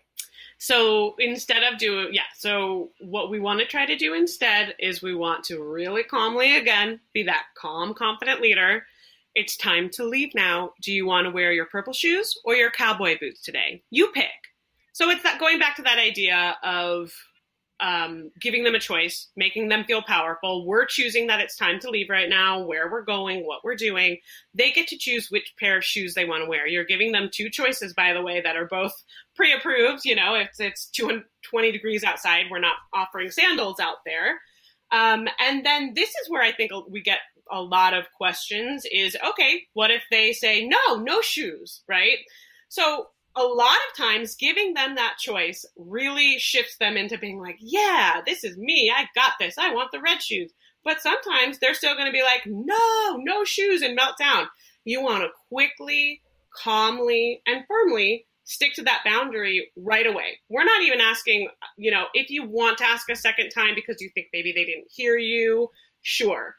So instead of doing, yeah, so what we want to try to do instead is we want to really calmly, again, be that calm, confident leader. It's time to leave now. Do you want to wear your purple shoes or your cowboy boots today? You pick. So it's that going back to that idea of um, giving them a choice, making them feel powerful. We're choosing that it's time to leave right now, where we're going, what we're doing. They get to choose which pair of shoes they want to wear. You're giving them two choices, by the way, that are both pre approved. You know, if it's 220 degrees outside, we're not offering sandals out there. Um, and then this is where I think we get a lot of questions is okay, what if they say, no, no shoes, right? So a lot of times giving them that choice really shifts them into being like, yeah, this is me. I got this. I want the red shoes. But sometimes they're still going to be like, no, no shoes and melt down. You want to quickly, calmly, and firmly stick to that boundary right away. We're not even asking, you know, if you want to ask a second time because you think maybe they didn't hear you, sure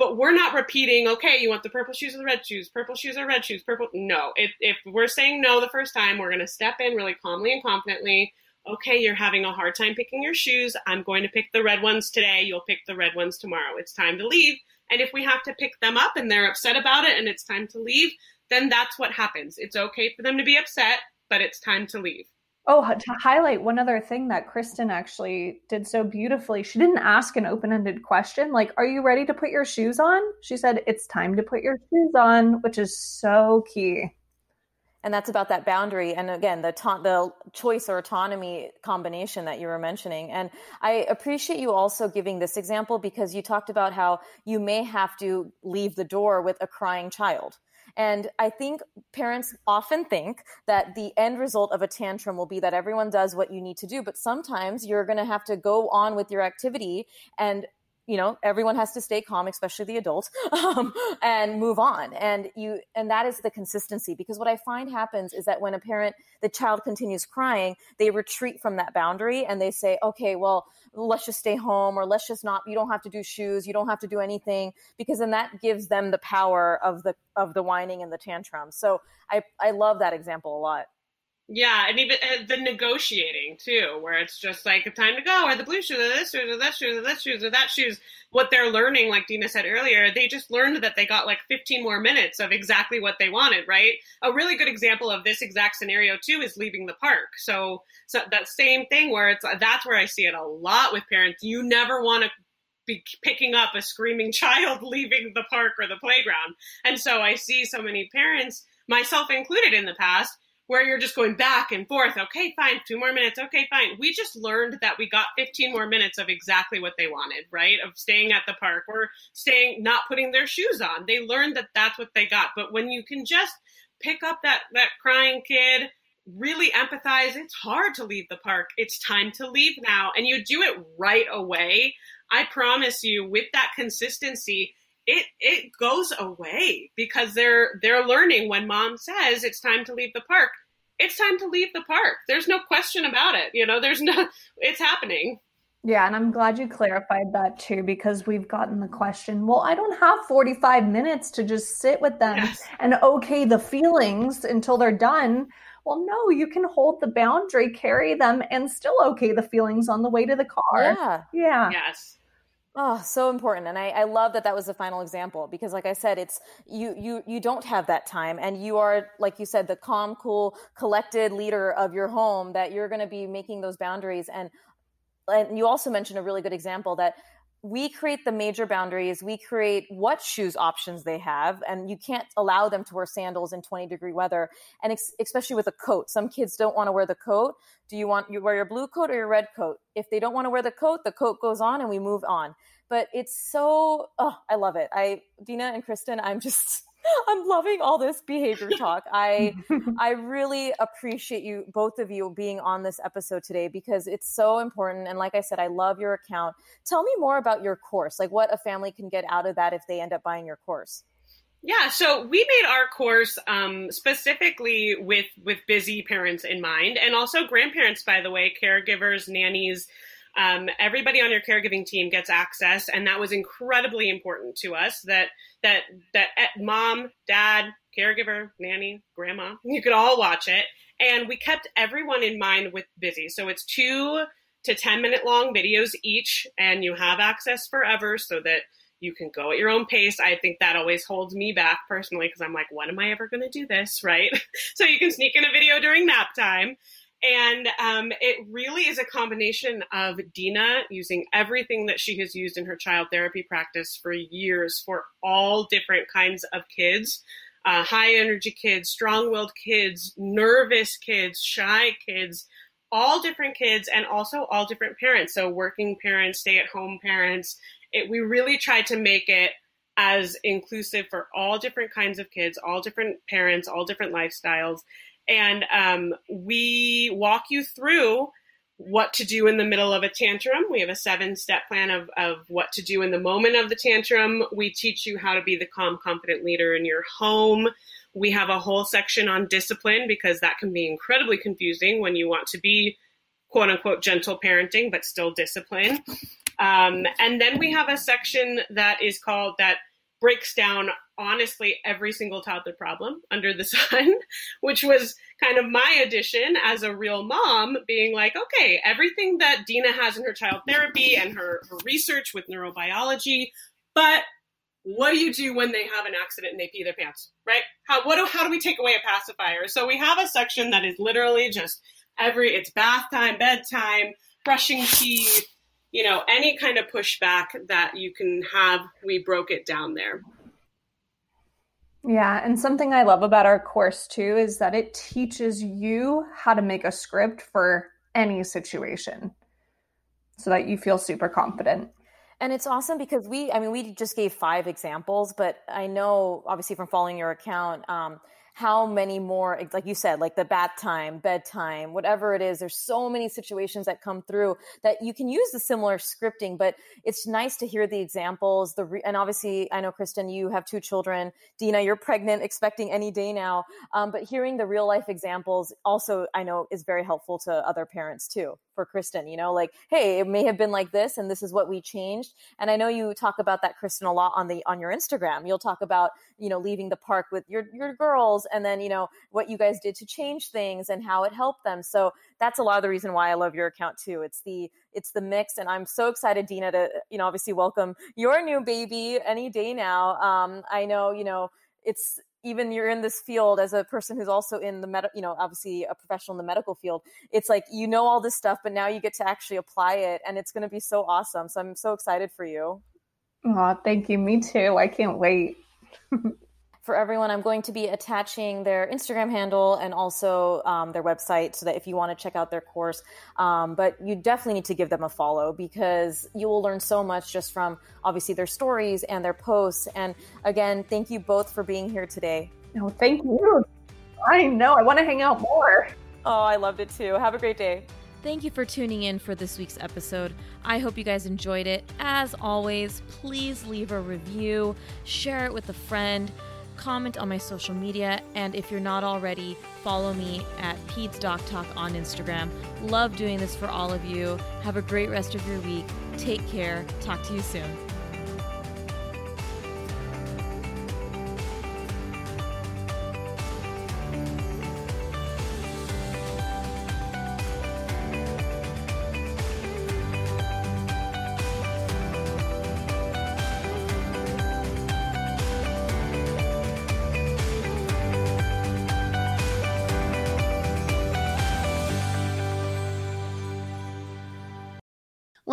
but we're not repeating okay you want the purple shoes or the red shoes purple shoes or red shoes purple no. If, if we're saying no the first time we're going to step in really calmly and confidently. Okay you're having a hard time picking your shoes. I'm going to pick the red ones today. You'll pick the red ones tomorrow. It's time to leave. And if we have to pick them up and they're upset about it and it's time to leave then that's what happens. It's okay for them to be upset but it's time to leave Oh, to highlight one other thing that Kristin actually did so beautifully, she didn't ask an open ended question like, Are you ready to put your shoes on? She said, It's time to put your shoes on, which is so key. And that's about that boundary. And again, the, ta- the choice or autonomy combination that you were mentioning. And I appreciate you also giving this example because you talked about how you may have to leave the door with a crying child and I think parents often think that the end result of a tantrum will be that everyone does what you need to do. But sometimes you're going to have to go on with your activity and you know everyone has to stay calm especially the adult um, and move on. And you and that is the consistency because what i find happens is that when a parent the child continues crying they retreat from that boundary and they say okay well let's just stay home or let's just not you don't have to do shoes you don't have to do anything because then that gives them the power of the of the whining and the tantrum. So i i love that example a lot yeah, and even uh, the negotiating too, where it's just like a time to go, or the blue shoes, or this shoes, or that shoes, or that shoes, or that shoes. What they're learning, like Deena said earlier, they just learned that they got like 15 more minutes of exactly what they wanted, right? A really good example of this exact scenario too is leaving the park. So, so that same thing where it's that's where I see it a lot with parents. You never want to be picking up a screaming child leaving the park or the playground, and so I see so many parents, myself included, in the past where you're just going back and forth. Okay, fine, two more minutes. Okay, fine. We just learned that we got 15 more minutes of exactly what they wanted, right? Of staying at the park or staying, not putting their shoes on. They learned that that's what they got. But when you can just pick up that, that crying kid, really empathize, it's hard to leave the park. It's time to leave now. And you do it right away. I promise you, with that consistency, it it goes away because they're they're learning when mom says it's time to leave the park it's time to leave the park there's no question about it you know there's no it's happening yeah, and I'm glad you clarified that too because we've gotten the question, well, I don't have 45 minutes to just sit with them yes. and okay the feelings until they're done. Well, no, you can hold the boundary, carry them, and still okay the feelings on the way to the car. Yeah. Yeah. Yes. Oh, so important. And I, I love that that was the final example because like I said, it's you, you, you don't have that time and you are, like you said, the calm, cool, collected leader of your home that you're going to be making those boundaries. And, and you also mentioned a really good example that we create the major boundaries we create what shoes options they have and you can't allow them to wear sandals in 20 degree weather and ex- especially with a coat. Some kids don't want to wear the coat. Do you want you wear your blue coat or your red coat? If they don't want to wear the coat the coat goes on and we move on. But it's so oh i love it. I deena and kristin i'm just I'm loving all this behavior talk. I I really appreciate you both of you being on this episode today because it's so important and like I said I love your account. Tell me more about your course. Like what a family can get out of that if they end up buying your course. Yeah, so we made our course um, specifically with with busy parents in mind, and also grandparents, by the way, caregivers, nannies. Um, everybody on your caregiving team gets access, and that was incredibly important to us. That that that eh, mom, dad, caregiver, nanny, grandma, you could all watch it, and we kept everyone in mind with busy. So it's two to ten minute long videos each, and you have access forever, so that you can go at your own pace. I think that always holds me back personally because I'm like, when am I ever going to do this? Right. so you can sneak in a video during nap time. And um, it really is a combination of Deena using everything that she has used in her child therapy practice for years for all different kinds of kids uh, high energy kids, strong willed kids, nervous kids, shy kids, all different kids, and also all different parents. So, working parents, stay at home parents, it, we really tried to make it as inclusive for all different kinds of kids, all different parents, all different lifestyles. And um, we walk you through what to do in the middle of a tantrum. We have a seven step plan of, of what to do in the moment of the tantrum. We teach you how to be the calm, confident leader in your home. We have a whole section on discipline because that can be incredibly confusing when you want to be quote unquote gentle parenting, but still discipline. Um, and then we have a section that is called that breaks down honestly every single toddler problem under the sun, which was kind of my addition as a real mom, being like, okay, everything that Deena has in her child therapy and her, her research with neurobiology, but what do you do when they have an accident and they pee their pants, right? How what do, how do we take away a pacifier? So we have a section that is literally just every it's bath time, bedtime, brushing teeth, you know, any kind of pushback that you can have, we broke it down there. Yeah, and something I love about our course too is that it teaches you how to make a script for any situation so that you feel super confident. And it's awesome because we, I mean, we just gave five examples, but I know obviously from following your account, um, how many more like you said like the bath time bedtime whatever it is there's so many situations that come through that you can use the similar scripting but it's nice to hear the examples the re- and obviously i know kristin you have two children. Deena you're pregnant expecting any day now. Um, but hearing the real life examples also i know is very helpful to other parents too for kristin you know like hey it may have been like this and this is what we changed. And i know you talk about that kristin a lot on the on your instagram. You'll talk about you know leaving the park with your your girls and then you know what you guys did to change things and how it helped them. So that's a lot of the reason why i love your account too. It's the it's the mix and i'm so excited deena to you know obviously welcome your new baby any day now. Um i know you know it's even you're in this field as a person who's also in the med you know obviously a professional in the medical field it's like you know all this stuff but now you get to actually apply it and it's going to be so awesome. So i'm so excited for you. Oh thank you. Me too. I can't wait for everyone, I'm going to be attaching their Instagram handle and also um, their website so that if you want to check out their course, um, but you definitely need to give them a follow because you will learn so much just from obviously their stories and their posts. And again, thank you both for being here today. No, thank you. I know. I want to hang out more. Oh, I loved it too. Have a great day. Thank you for tuning in for this week's episode. I hope you guys enjoyed it. As always, please leave a review, share it with a friend comment on my social media, and if you're not already, follow me at Peds Doc Talk on Instagram. Love doing this for all of you. Have a great rest of your week. Take care. Talk to you soon.